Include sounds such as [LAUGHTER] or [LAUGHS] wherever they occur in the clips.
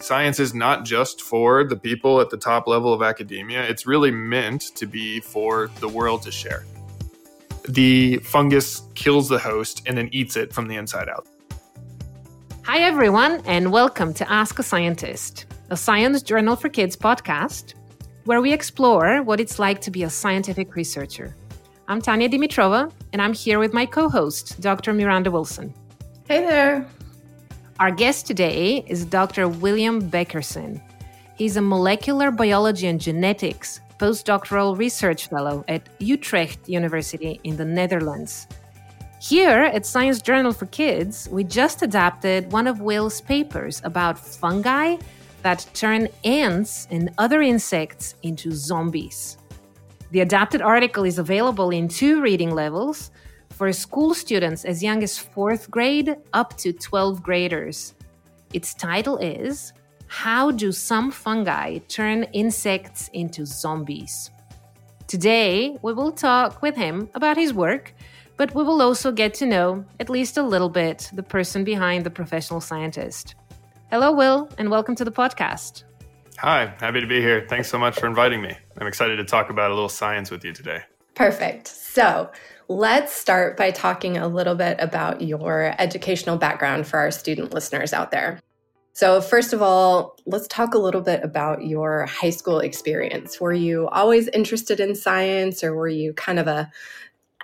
Science is not just for the people at the top level of academia, it's really meant to be for the world to share. The fungus kills the host and then eats it from the inside out. Hi, everyone, and welcome to Ask a Scientist, a science journal for kids podcast where we explore what it's like to be a scientific researcher. I'm Tanya Dimitrova, and I'm here with my co host, Dr. Miranda Wilson. Hey there. Our guest today is Dr. William Beckerson. He's a molecular biology and genetics postdoctoral research fellow at Utrecht University in the Netherlands. Here at Science Journal for Kids, we just adapted one of Will's papers about fungi that turn ants and other insects into zombies. The adapted article is available in two reading levels for school students as young as fourth grade up to 12 graders. Its title is How Do Some Fungi Turn Insects into Zombies? Today, we will talk with him about his work, but we will also get to know, at least a little bit, the person behind the professional scientist. Hello, Will, and welcome to the podcast. Hi, happy to be here. Thanks so much for inviting me. I'm excited to talk about a little science with you today. Perfect. So, Let's start by talking a little bit about your educational background for our student listeners out there. So, first of all, let's talk a little bit about your high school experience. Were you always interested in science, or were you kind of a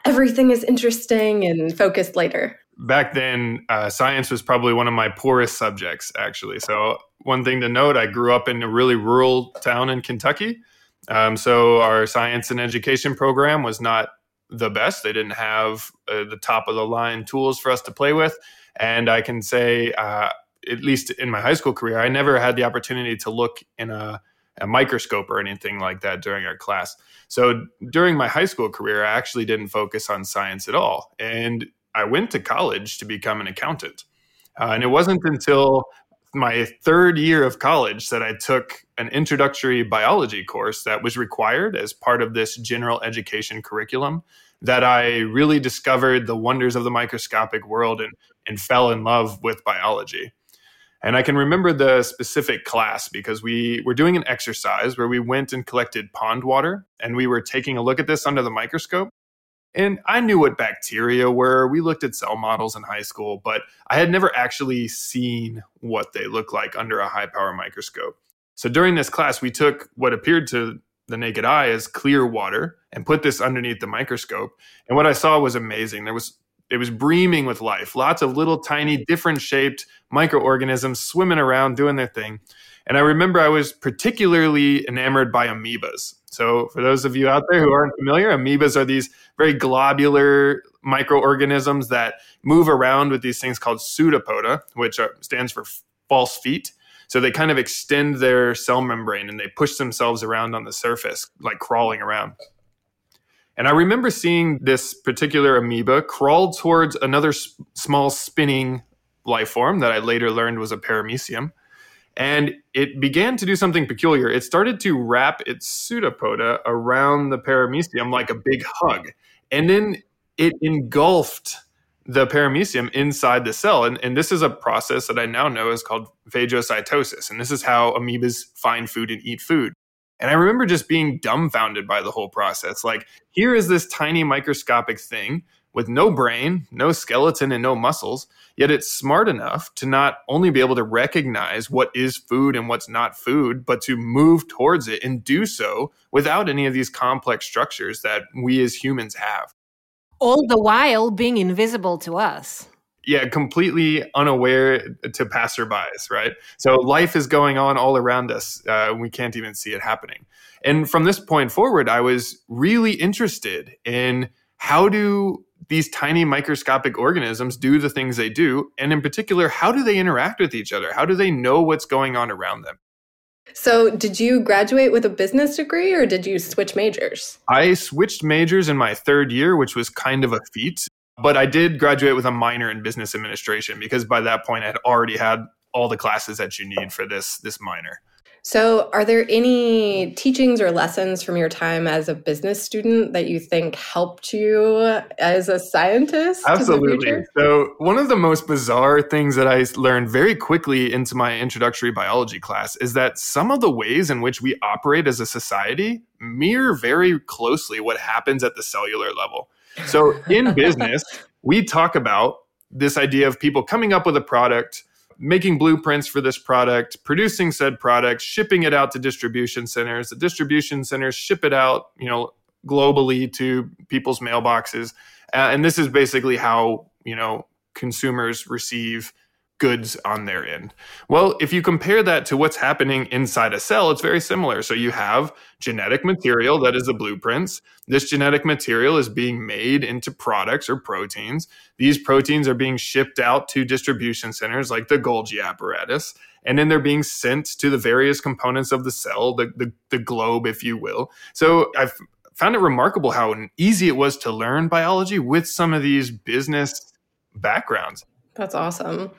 everything is interesting and focused later? Back then, uh, science was probably one of my poorest subjects, actually. So, one thing to note I grew up in a really rural town in Kentucky. Um, so, our science and education program was not the best. They didn't have uh, the top of the line tools for us to play with. And I can say, uh, at least in my high school career, I never had the opportunity to look in a, a microscope or anything like that during our class. So during my high school career, I actually didn't focus on science at all. And I went to college to become an accountant. Uh, and it wasn't until my third year of college that I took an introductory biology course that was required as part of this general education curriculum that I really discovered the wonders of the microscopic world and, and fell in love with biology. And I can remember the specific class because we were doing an exercise where we went and collected pond water and we were taking a look at this under the microscope. And I knew what bacteria were. We looked at cell models in high school, but I had never actually seen what they look like under a high power microscope. So during this class, we took what appeared to the naked eye as clear water and put this underneath the microscope. And what I saw was amazing. There was it was breaming with life, lots of little tiny different shaped microorganisms swimming around doing their thing. And I remember I was particularly enamored by amoebas. So, for those of you out there who aren't familiar, amoebas are these very globular microorganisms that move around with these things called pseudopoda, which are, stands for false feet. So they kind of extend their cell membrane and they push themselves around on the surface, like crawling around. And I remember seeing this particular amoeba crawl towards another s- small spinning life form that I later learned was a paramecium. And it began to do something peculiar. It started to wrap its pseudopoda around the paramecium like a big hug. And then it engulfed the paramecium inside the cell. And, and this is a process that I now know is called phagocytosis. And this is how amoebas find food and eat food. And I remember just being dumbfounded by the whole process. Like, here is this tiny microscopic thing with no brain, no skeleton, and no muscles, yet it's smart enough to not only be able to recognize what is food and what's not food, but to move towards it and do so without any of these complex structures that we as humans have all the while being invisible to us. Yeah, completely unaware to passerbys, right? So life is going on all around us. Uh, we can't even see it happening. And from this point forward, I was really interested in how do these tiny microscopic organisms do the things they do? And in particular, how do they interact with each other? How do they know what's going on around them? So, did you graduate with a business degree or did you switch majors? I switched majors in my third year, which was kind of a feat. But I did graduate with a minor in business administration because by that point I had already had all the classes that you need for this this minor. So, are there any teachings or lessons from your time as a business student that you think helped you as a scientist? Absolutely. So, one of the most bizarre things that I learned very quickly into my introductory biology class is that some of the ways in which we operate as a society mirror very closely what happens at the cellular level. So, in business, we talk about this idea of people coming up with a product making blueprints for this product, producing said product, shipping it out to distribution centers. The distribution centers ship it out, you know, globally to people's mailboxes. Uh, and this is basically how, you know, consumers receive goods on their end. Well, if you compare that to what's happening inside a cell, it's very similar. So you have genetic material that is the blueprints. This genetic material is being made into products or proteins. These proteins are being shipped out to distribution centers like the Golgi apparatus. And then they're being sent to the various components of the cell, the, the, the globe, if you will. So I've found it remarkable how easy it was to learn biology with some of these business backgrounds. That's awesome.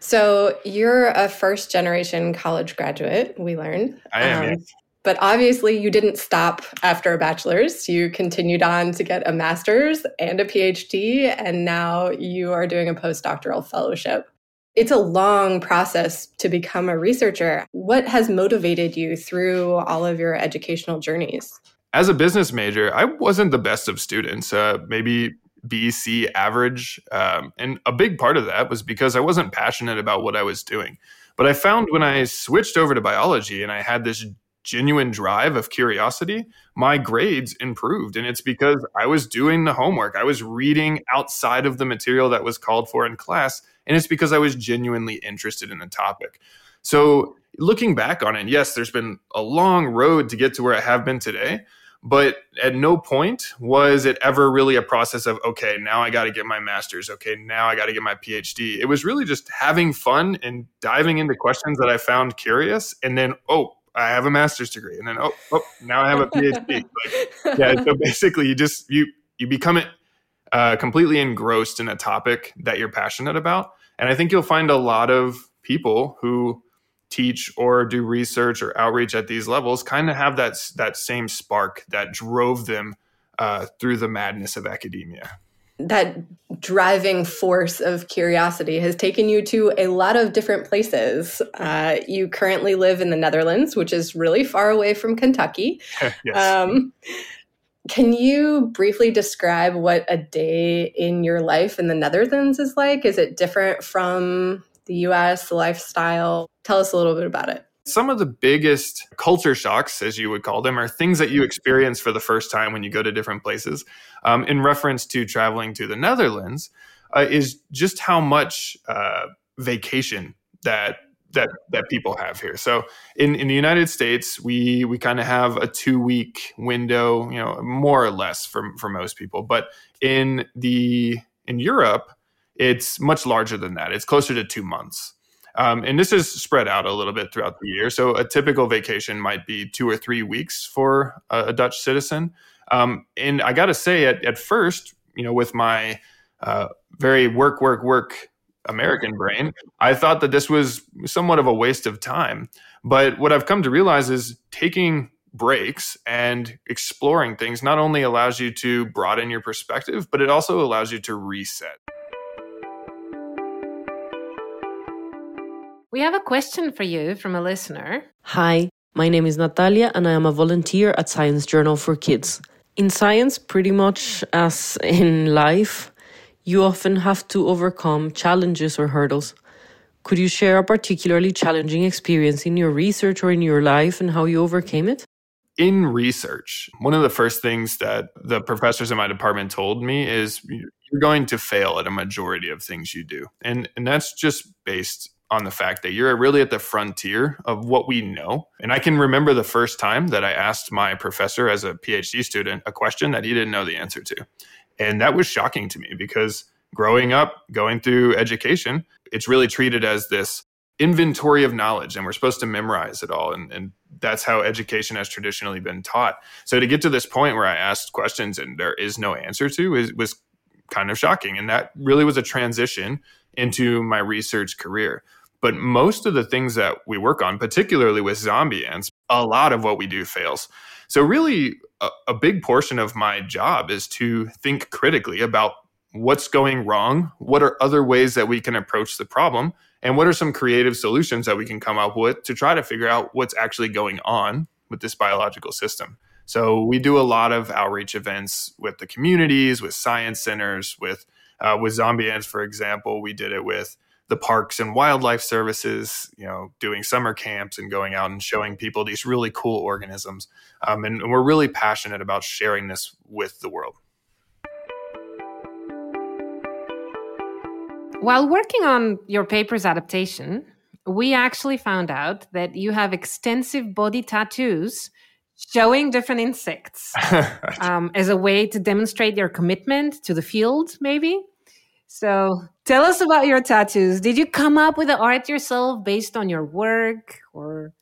So you're a first generation college graduate, we learned. I am. Um, yes. But obviously, you didn't stop after a bachelor's. You continued on to get a master's and a PhD, and now you are doing a postdoctoral fellowship. It's a long process to become a researcher. What has motivated you through all of your educational journeys? As a business major, I wasn't the best of students. Uh, maybe BC average. Um, and a big part of that was because I wasn't passionate about what I was doing. But I found when I switched over to biology and I had this genuine drive of curiosity, my grades improved. And it's because I was doing the homework. I was reading outside of the material that was called for in class. And it's because I was genuinely interested in the topic. So looking back on it, yes, there's been a long road to get to where I have been today. But at no point was it ever really a process of, okay, now I got to get my master's. Okay, now I got to get my PhD. It was really just having fun and diving into questions that I found curious. And then, oh, I have a master's degree. And then, oh, oh now I have a PhD. like, [LAUGHS] yeah. So basically, you just, you, you become it uh, completely engrossed in a topic that you're passionate about. And I think you'll find a lot of people who teach or do research or outreach at these levels kind of have that that same spark that drove them uh, through the madness of academia. That driving force of curiosity has taken you to a lot of different places. Uh, you currently live in the Netherlands, which is really far away from Kentucky. [LAUGHS] yes. Um, can you briefly describe what a day in your life in the Netherlands is like? Is it different from the US, the lifestyle. Tell us a little bit about it. Some of the biggest culture shocks, as you would call them, are things that you experience for the first time when you go to different places. Um, in reference to traveling to the Netherlands, uh, is just how much uh, vacation that that that people have here. So in, in the United States, we we kind of have a two week window, you know, more or less for for most people. But in the in Europe, it's much larger than that. It's closer to two months. Um, and this is spread out a little bit throughout the year. So a typical vacation might be two or three weeks for a, a Dutch citizen. Um, and I got to say, at, at first, you know, with my uh, very work, work, work American brain, I thought that this was somewhat of a waste of time. But what I've come to realize is taking breaks and exploring things not only allows you to broaden your perspective, but it also allows you to reset. We have a question for you from a listener. Hi, my name is Natalia and I am a volunteer at Science Journal for Kids. In science, pretty much as in life, you often have to overcome challenges or hurdles. Could you share a particularly challenging experience in your research or in your life and how you overcame it? In research, one of the first things that the professors in my department told me is you're going to fail at a majority of things you do. And and that's just based on the fact that you're really at the frontier of what we know. And I can remember the first time that I asked my professor as a PhD student a question that he didn't know the answer to. And that was shocking to me because growing up, going through education, it's really treated as this inventory of knowledge and we're supposed to memorize it all. And, and that's how education has traditionally been taught. So to get to this point where I asked questions and there is no answer to is, was kind of shocking. And that really was a transition into my research career. But most of the things that we work on, particularly with zombie ants, a lot of what we do fails. So, really, a, a big portion of my job is to think critically about what's going wrong, what are other ways that we can approach the problem, and what are some creative solutions that we can come up with to try to figure out what's actually going on with this biological system. So we do a lot of outreach events with the communities, with science centers, with uh, with zombie ants, for example. We did it with the parks and wildlife services, you know, doing summer camps and going out and showing people these really cool organisms. Um, and, and we're really passionate about sharing this with the world. While working on your paper's adaptation, we actually found out that you have extensive body tattoos showing different insects [LAUGHS] um, as a way to demonstrate your commitment to the field, maybe. So tell us about your tattoos. Did you come up with the art yourself based on your work or?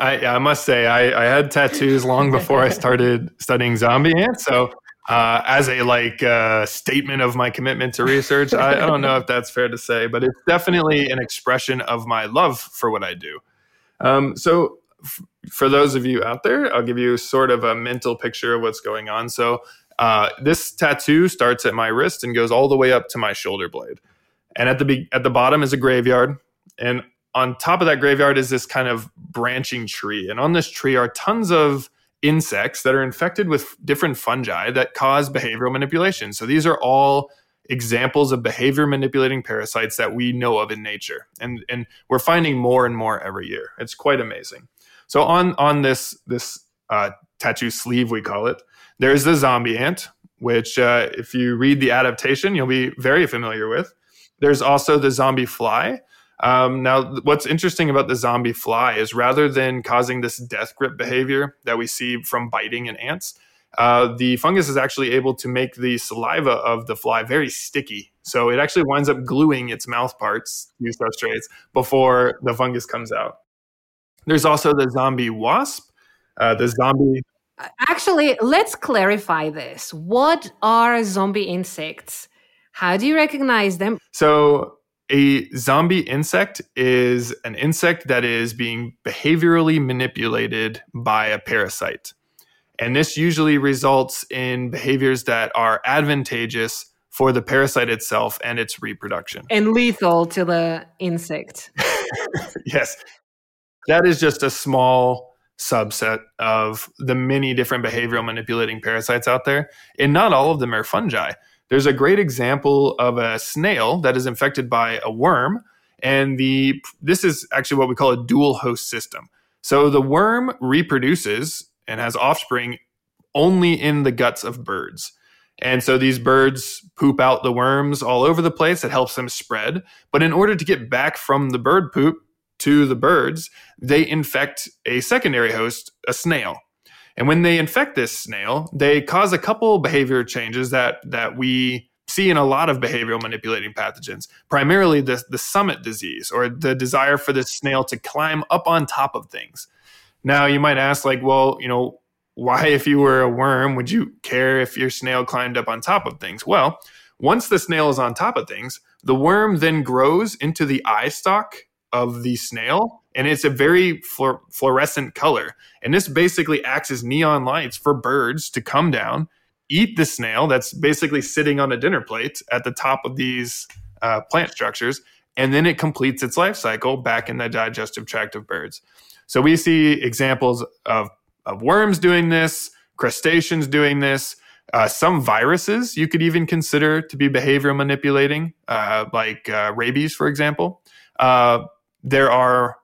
I, I must say, I, I had tattoos long [LAUGHS] before I started studying zombie ants. So, uh, as a like uh, statement of my commitment to research, I, I, don't know if that's fair to say, but it's definitely an expression of my love for what I do. Um, so, f- for those of you out there, I'll give you sort of a mental picture of what's going on. So, uh, this tattoo starts at my wrist and goes all the way up to my shoulder blade. And at the be- at the bottom is a graveyard, and on top of that graveyard is this kind of branching tree. And on this tree are tons of insects that are infected with different fungi that cause behavioral manipulation. So these are all examples of behavior manipulating parasites that we know of in nature. And and we're finding more and more every year. It's quite amazing. So on on this this uh, tattoo sleeve we call it, there's the zombie ant, which uh, if you read the adaptation, you'll be very familiar with. There's also the zombie fly. Um, now, what's interesting about the zombie fly is rather than causing this death grip behavior that we see from biting in ants, uh, the fungus is actually able to make the saliva of the fly very sticky. So it actually winds up gluing its mouth parts to substrates before the fungus comes out. There's also the zombie wasp. Uh, the zombie. Actually, let's clarify this. What are zombie insects? How do you recognize them? So, a zombie insect is an insect that is being behaviorally manipulated by a parasite. And this usually results in behaviors that are advantageous for the parasite itself and its reproduction. And lethal to the insect. [LAUGHS] yes that is just a small subset of the many different behavioral manipulating parasites out there. And not all of them are fungi. There's a great example of a snail that is infected by a worm. And the this is actually what we call a dual host system. So the worm reproduces and has offspring only in the guts of birds. And so these birds poop out the worms all over the place. It helps them spread. But in order to get back from the bird poop, to the birds, they infect a secondary host, a snail. And when they infect this snail, they cause a couple behavior changes that that we see in a lot of behavioral manipulating pathogens, primarily the, the summit disease or the desire for the snail to climb up on top of things. Now, you might ask, like, well, you know, why, if you were a worm, would you care if your snail climbed up on top of things? Well, once the snail is on top of things, the worm then grows into the eye stalk of the snail and it's a very fluorescent color and this basically acts as neon lights for birds to come down eat the snail that's basically sitting on a dinner plate at the top of these uh, plant structures and then it completes its life cycle back in the digestive tract of birds so we see examples of, of worms doing this crustaceans doing this uh, some viruses you could even consider to be behavior manipulating, uh, like uh, rabies, for example. There are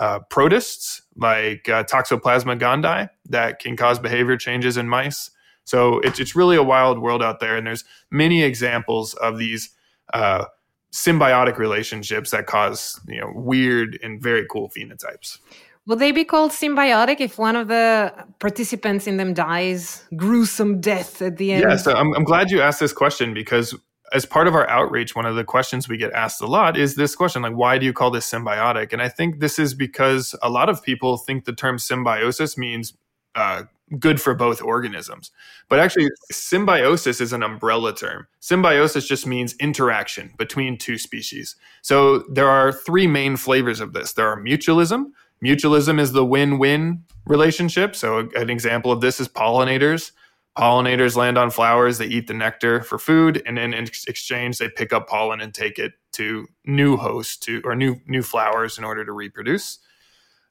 uh, protists like uh, Toxoplasma gondii that can cause behavior changes in mice. So it's it's really a wild world out there, and there's many examples of these uh, symbiotic relationships that cause you know weird and very cool phenotypes. Will they be called symbiotic if one of the participants in them dies gruesome death at the end? Yeah, so I'm, I'm glad you asked this question because as part of our outreach, one of the questions we get asked a lot is this question like, why do you call this symbiotic? And I think this is because a lot of people think the term symbiosis means uh, good for both organisms. But actually, symbiosis is an umbrella term. Symbiosis just means interaction between two species. So there are three main flavors of this there are mutualism. Mutualism is the win win relationship. So, an example of this is pollinators. Pollinators land on flowers, they eat the nectar for food, and in exchange, they pick up pollen and take it to new hosts to or new new flowers in order to reproduce.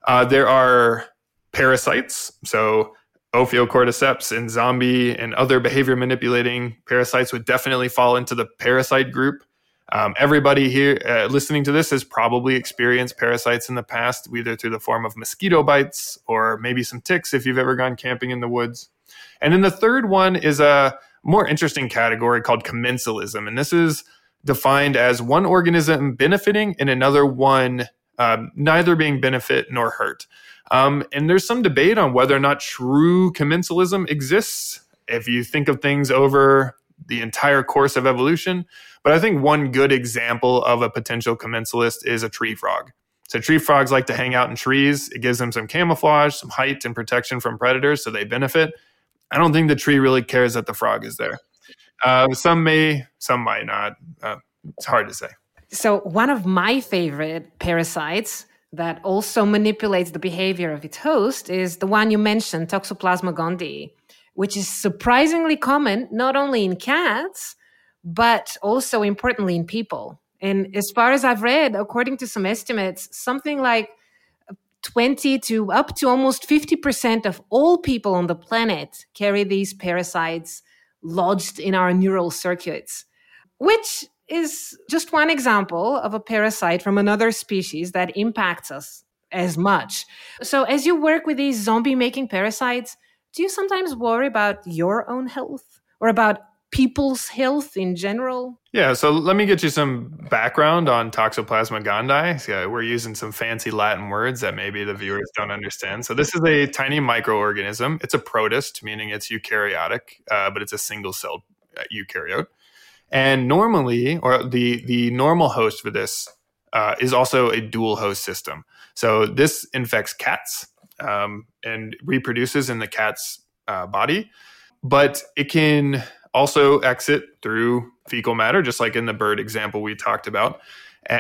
Uh, there are parasites. So Ophiocordyceps and zombie and other behavior manipulating parasites would definitely fall into the parasite group. Um, everybody here uh, listening to this has probably experienced parasites in the past, either through the form of mosquito bites or maybe some ticks if you've ever gone camping in the woods. And then the third one is a more interesting category called commensalism. And this is defined as one organism benefiting and another one um, neither being benefit nor hurt. Um, and there's some debate on whether or not true commensalism exists if you think of things over the entire course of evolution. But I think one good example of a potential commensalist is a tree frog. So tree frogs like to hang out in trees. It gives them some camouflage, some height, and protection from predators, so they benefit. I don't think the tree really cares that the frog is there. Uh, some may, some might not. Uh, it's hard to say. So, one of my favorite parasites that also manipulates the behavior of its host is the one you mentioned, Toxoplasma gondii, which is surprisingly common not only in cats, but also importantly in people. And as far as I've read, according to some estimates, something like 20 to up to almost 50% of all people on the planet carry these parasites lodged in our neural circuits, which is just one example of a parasite from another species that impacts us as much. So, as you work with these zombie making parasites, do you sometimes worry about your own health or about people's health in general? Yeah, so let me get you some background on Toxoplasma gondii. So we're using some fancy Latin words that maybe the viewers don't understand. So this is a tiny microorganism. It's a protist, meaning it's eukaryotic, uh, but it's a single-celled uh, eukaryote. And normally, or the the normal host for this uh, is also a dual host system. So this infects cats um, and reproduces in the cat's uh, body, but it can also exit through fecal matter, just like in the bird example we talked about,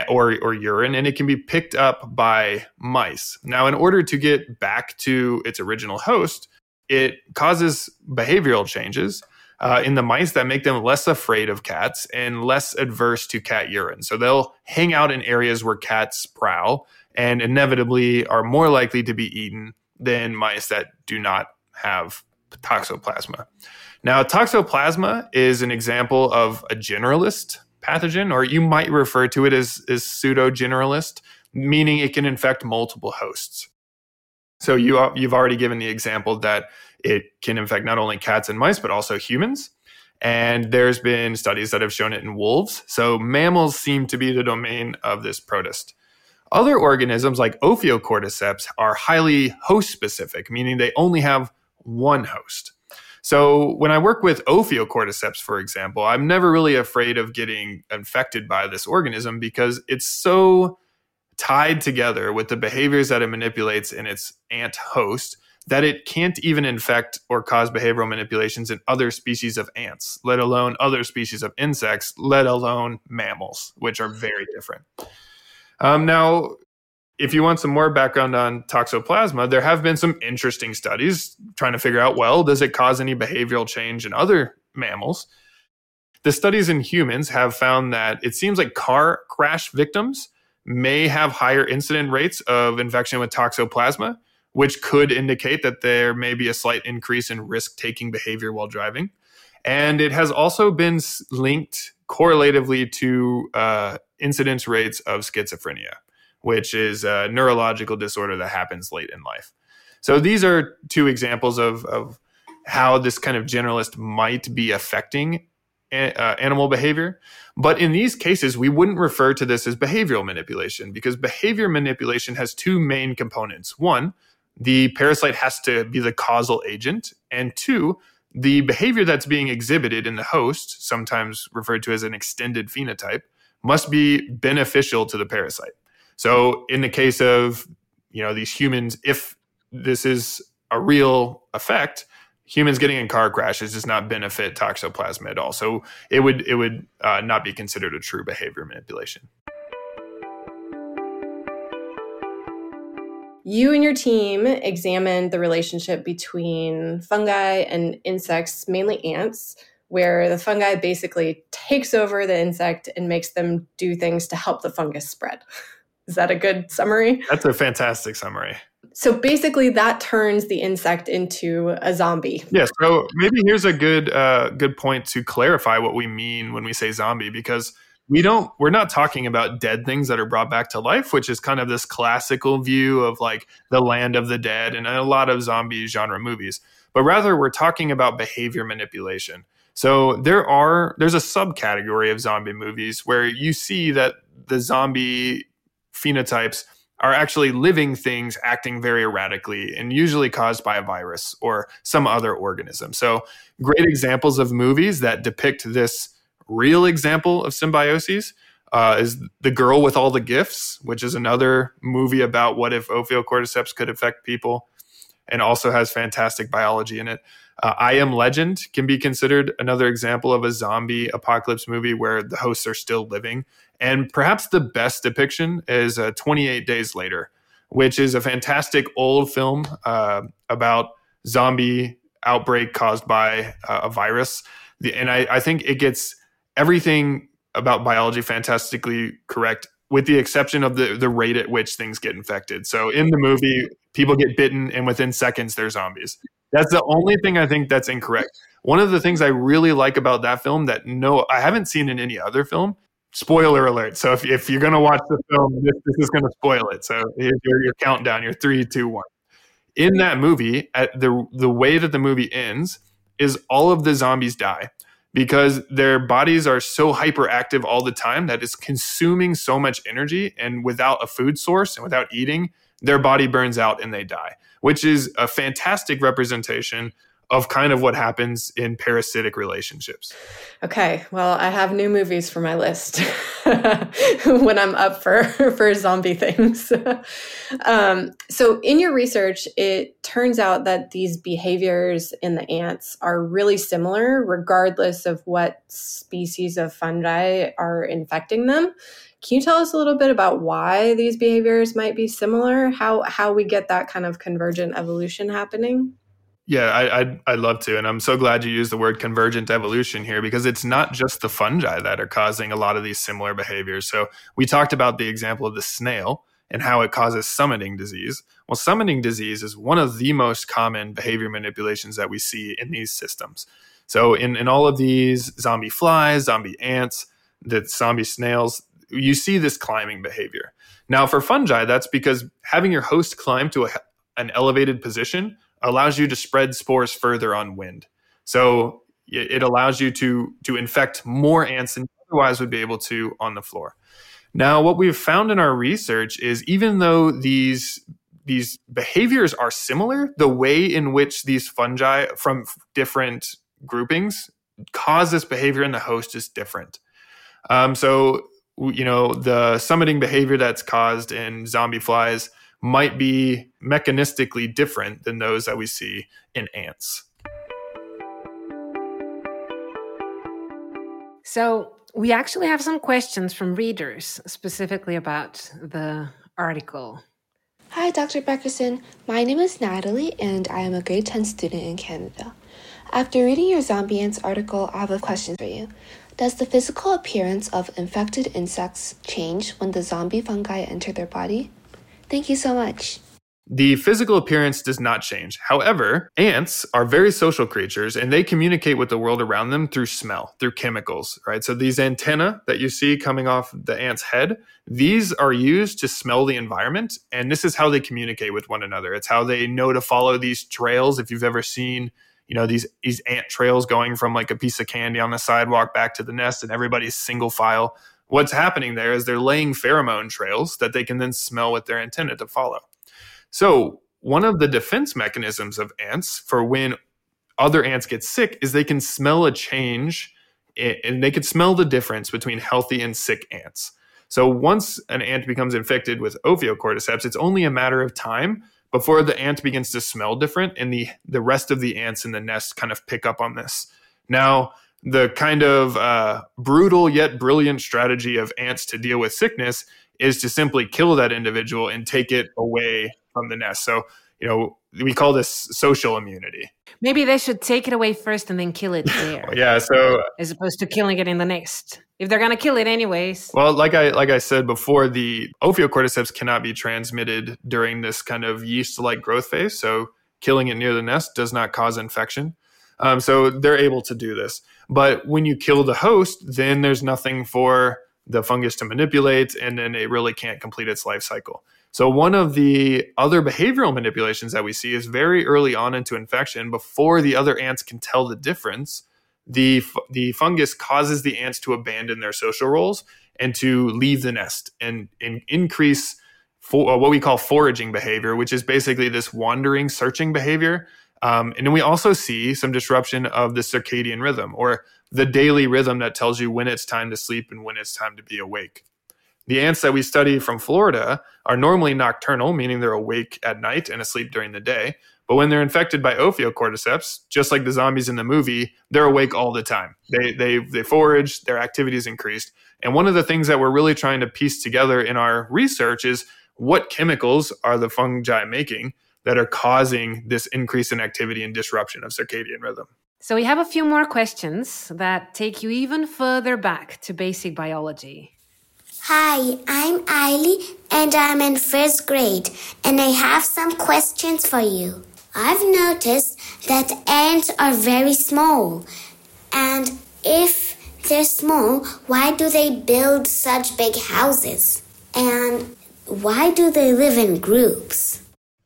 or, or urine, and it can be picked up by mice. Now, in order to get back to its original host, it causes behavioral changes uh, in the mice that make them less afraid of cats and less adverse to cat urine. So they'll hang out in areas where cats prowl and inevitably are more likely to be eaten than mice that do not have toxoplasma. Now, toxoplasma is an example of a generalist pathogen, or you might refer to it as, as pseudo generalist, meaning it can infect multiple hosts. So you, you've already given the example that it can infect not only cats and mice, but also humans. And there's been studies that have shown it in wolves. So mammals seem to be the domain of this protist. Other organisms like Ophiocordyceps are highly host specific, meaning they only have one host. So when I work with Ophiocordyceps, for example, I'm never really afraid of getting infected by this organism because it's so tied together with the behaviors that it manipulates in its ant host that it can't even infect or cause behavioral manipulations in other species of ants, let alone other species of insects, let alone mammals, which are very different. Um, now, if you want some more background on toxoplasma, there have been some interesting studies trying to figure out well, does it cause any behavioral change in other mammals? The studies in humans have found that it seems like car crash victims may have higher incident rates of infection with toxoplasma which could indicate that there may be a slight increase in risk taking behavior while driving. And it has also been linked correlatively to uh, incidence rates of schizophrenia, which is a neurological disorder that happens late in life. So these are two examples of, of how this kind of generalist might be affecting uh, animal behavior. But in these cases, we wouldn't refer to this as behavioral manipulation because behavior manipulation has two main components. One, the parasite has to be the causal agent. And two, the behavior that's being exhibited in the host, sometimes referred to as an extended phenotype, must be beneficial to the parasite. So in the case of, you know, these humans, if this is a real effect, humans getting in car crashes does not benefit toxoplasma at all. So it would it would uh, not be considered a true behavior manipulation. You and your team examined the relationship between fungi and insects, mainly ants, where the fungi basically takes over the insect and makes them do things to help the fungus spread. [LAUGHS] Is that a good summary? That's a fantastic summary. So basically, that turns the insect into a zombie. Yeah. So maybe here's a good uh, good point to clarify what we mean when we say zombie, because we don't we're not talking about dead things that are brought back to life which is kind of this classical view of like the land of the dead and a lot of zombie genre movies but rather we're talking about behavior manipulation so there are there's a subcategory of zombie movies where you see that the zombie phenotypes are actually living things acting very erratically and usually caused by a virus or some other organism. So great examples of movies that depict this real example of symbiosis uh, is The Girl with All the Gifts, which is another movie about what if Ophiocordyceps could affect people and also has fantastic biology in it. Uh, I Am Legend can be considered another example of a zombie apocalypse movie where the hosts are still living. And perhaps the best depiction is uh, 28 Days Later, which is a fantastic old film uh, about zombie outbreak caused by uh, a virus. The, and I, I think it gets everything about biology fantastically correct with the exception of the the rate at which things get infected. So in the movie, people get bitten and within seconds they're zombies. That's the only thing I think that's incorrect. One of the things I really like about that film that no I haven't seen in any other film. Spoiler alert. So if, if you're going to watch the film, this, this is going to spoil it. So here's your, your countdown, your three, two, one. In that movie, at the the way that the movie ends is all of the zombies die because their bodies are so hyperactive all the time that it's consuming so much energy and without a food source and without eating their body burns out and they die which is a fantastic representation of kind of what happens in parasitic relationships. Okay, well, I have new movies for my list [LAUGHS] when I'm up for [LAUGHS] for zombie things. [LAUGHS] um, so, in your research, it turns out that these behaviors in the ants are really similar, regardless of what species of fungi are infecting them. Can you tell us a little bit about why these behaviors might be similar? How how we get that kind of convergent evolution happening? Yeah, I, I'd, I'd love to. And I'm so glad you used the word convergent evolution here because it's not just the fungi that are causing a lot of these similar behaviors. So we talked about the example of the snail and how it causes summiting disease. Well, summiting disease is one of the most common behavior manipulations that we see in these systems. So in, in all of these zombie flies, zombie ants, the zombie snails, you see this climbing behavior. Now, for fungi, that's because having your host climb to a, an elevated position allows you to spread spores further on wind. So it allows you to to infect more ants than you otherwise would be able to on the floor. Now, what we've found in our research is even though these these behaviors are similar, the way in which these fungi from different groupings cause this behavior in the host is different. Um, so, you know, the summiting behavior that's caused in zombie flies might be mechanistically different than those that we see in ants. So, we actually have some questions from readers specifically about the article. Hi, Dr. Beckerson. My name is Natalie, and I am a grade 10 student in Canada. After reading your zombie ants article, I have a question for you. Does the physical appearance of infected insects change when the zombie fungi enter their body? Thank you so much. The physical appearance does not change. However, ants are very social creatures and they communicate with the world around them through smell, through chemicals, right? So these antennae that you see coming off the ant's head, these are used to smell the environment and this is how they communicate with one another. It's how they know to follow these trails if you've ever seen you know these these ant trails going from like a piece of candy on the sidewalk back to the nest and everybody's single file what's happening there is they're laying pheromone trails that they can then smell with their antenna to follow. So, one of the defense mechanisms of ants for when other ants get sick is they can smell a change and they can smell the difference between healthy and sick ants. So once an ant becomes infected with Ophiocordyceps, it's only a matter of time before the ant begins to smell different and the the rest of the ants in the nest kind of pick up on this. Now, the kind of uh, brutal yet brilliant strategy of ants to deal with sickness is to simply kill that individual and take it away from the nest. So, you know, we call this social immunity. Maybe they should take it away first and then kill it [LAUGHS] there. yeah, so as opposed to killing it in the nest. If they're going to kill it anyways. Well, like I like I said before, the Ophiocordyceps cannot be transmitted during this kind of yeast-like growth phase. So killing it near the nest does not cause infection. Um, so they're able to do this. But when you kill the host, then there's nothing for the fungus to manipulate, and then it really can't complete its life cycle. So, one of the other behavioral manipulations that we see is very early on into infection, before the other ants can tell the difference, the, the fungus causes the ants to abandon their social roles and to leave the nest and, and increase for, uh, what we call foraging behavior, which is basically this wandering, searching behavior. Um, and then we also see some disruption of the circadian rhythm or the daily rhythm that tells you when it's time to sleep and when it's time to be awake. The ants that we study from Florida are normally nocturnal, meaning they're awake at night and asleep during the day. But when they're infected by Ophiocordyceps, just like the zombies in the movie, they're awake all the time. They, they, they forage, their activity is increased. And one of the things that we're really trying to piece together in our research is what chemicals are the fungi making that are causing this increase in activity and disruption of circadian rhythm. So we have a few more questions that take you even further back to basic biology. Hi, I'm Eily and I'm in first grade and I have some questions for you. I've noticed that ants are very small and if they're small, why do they build such big houses? And why do they live in groups?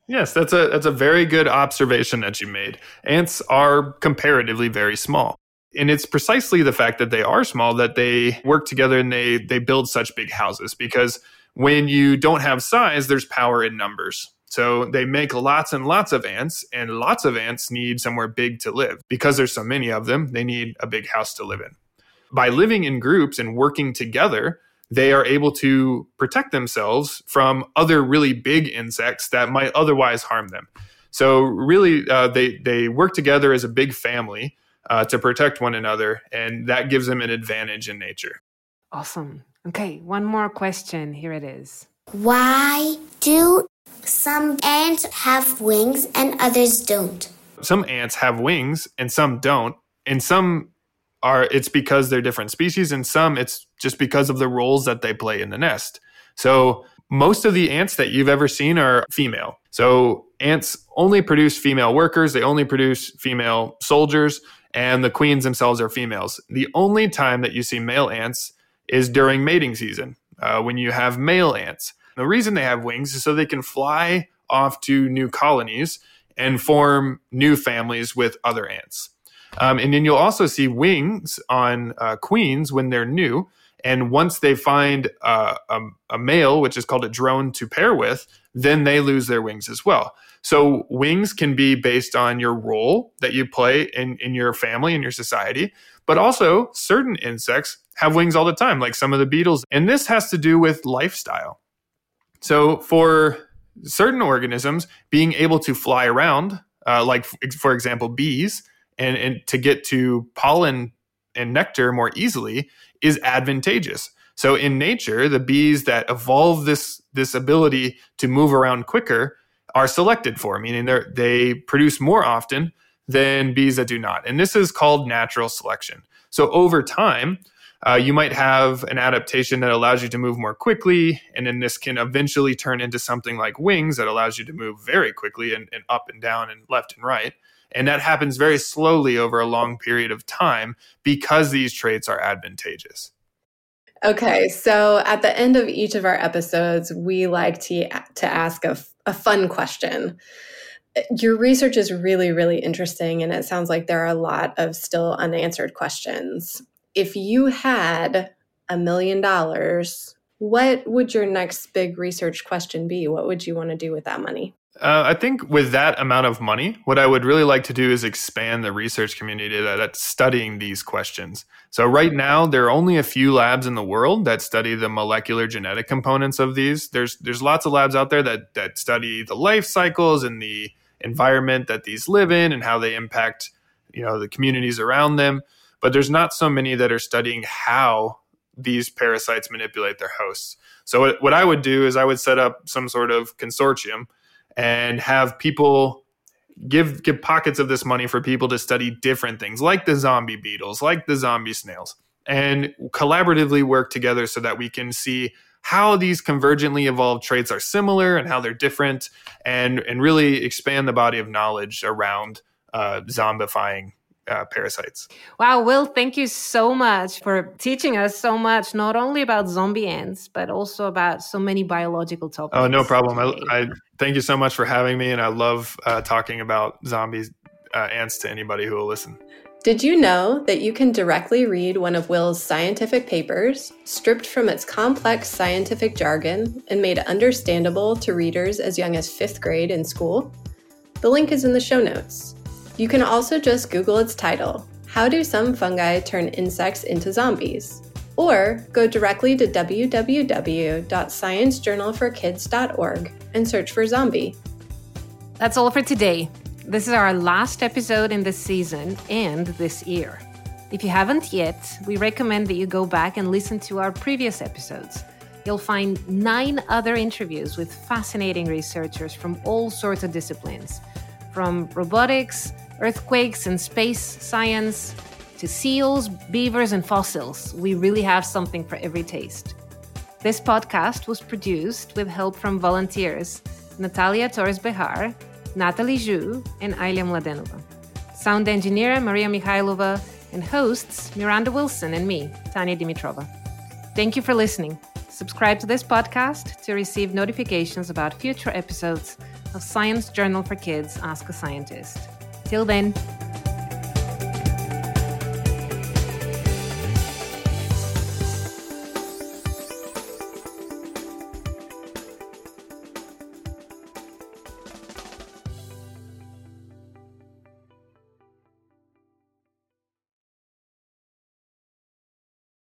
Yes, that's a that's a very good observation that you made. Ants are comparatively very small. And it's precisely the fact that they are small that they work together and they they build such big houses because when you don't have size there's power in numbers. So they make lots and lots of ants and lots of ants need somewhere big to live. Because there's so many of them they need a big house to live in. By living in groups and working together they are able to protect themselves from other really big insects that might otherwise harm them so really uh, they they work together as a big family uh, to protect one another, and that gives them an advantage in nature. Awesome. Okay, one more question. Here it is. Why do some ants have wings and others don't? Some ants have wings and some don't, and some are it's because they're different species, and some it's just because of the roles that they play in the nest. So most of the ants that you've ever seen are female. So ants only produce female workers, they only produce female soldiers and the queens themselves are females. The only time that you see male ants is during mating season, uh, when you have male ants. The reason they have wings is so they can fly off to new colonies and form new families with other ants. Um, and then you'll also see wings on uh, queens when they're new. And once they find uh, a, a male, which is called a drone to pair with, then they lose their wings as well. So wings can be based on your role that you play in, in your family, and your society, but also certain insects have wings all the time, like some of the beetles. And this has to do with lifestyle. So for certain organisms, being able to fly around, uh, like for example, bees, and, and to get to pollen and nectar more easily is advantageous. So in nature, the bees that evolve this this ability to move around quicker are selected for, meaning they they produce more often than bees that do not. And this is called natural selection. So over time, uh, you might have an adaptation that allows you to move more quickly, and then this can eventually turn into something like wings that allows you to move very quickly and, and up and down and left and right. And that happens very slowly over a long period of time because these traits are advantageous. Okay, so at the end of each of our episodes, we like to, to ask a, a fun question. Your research is really, really interesting, and it sounds like there are a lot of still unanswered questions. If you had a million dollars, what would your next big research question be? What would you want to do with that money? Uh, I think with that amount of money, what I would really like to do is expand the research community that, that's studying these questions. So, right now, there are only a few labs in the world that study the molecular genetic components of these. There's there's lots of labs out there that that study the life cycles and the environment that these live in and how they impact you know the communities around them. But there's not so many that are studying how these parasites manipulate their hosts. So, what, what I would do is I would set up some sort of consortium and have people give give pockets of this money for people to study different things like the zombie beetles like the zombie snails and collaboratively work together so that we can see how these convergently evolved traits are similar and how they're different and and really expand the body of knowledge around uh, zombifying uh, parasites. Wow, Will, thank you so much for teaching us so much, not only about zombie ants, but also about so many biological topics. Oh, no problem. I, I thank you so much for having me, and I love uh, talking about zombies uh, ants to anybody who will listen. Did you know that you can directly read one of Will's scientific papers, stripped from its complex scientific jargon and made understandable to readers as young as fifth grade in school? The link is in the show notes. You can also just Google its title How Do Some Fungi Turn Insects into Zombies? Or go directly to www.sciencejournalforkids.org and search for zombie. That's all for today. This is our last episode in this season and this year. If you haven't yet, we recommend that you go back and listen to our previous episodes. You'll find nine other interviews with fascinating researchers from all sorts of disciplines, from robotics earthquakes and space science to seals, beavers, and fossils. We really have something for every taste. This podcast was produced with help from volunteers Natalia Torres Behar, Natalie Zhu, and Ailia Mladenova. Sound engineer Maria Mikhailova, and hosts Miranda Wilson and me, Tanya Dimitrova. Thank you for listening. Subscribe to this podcast to receive notifications about future episodes of Science Journal for Kids Ask a Scientist. Till then.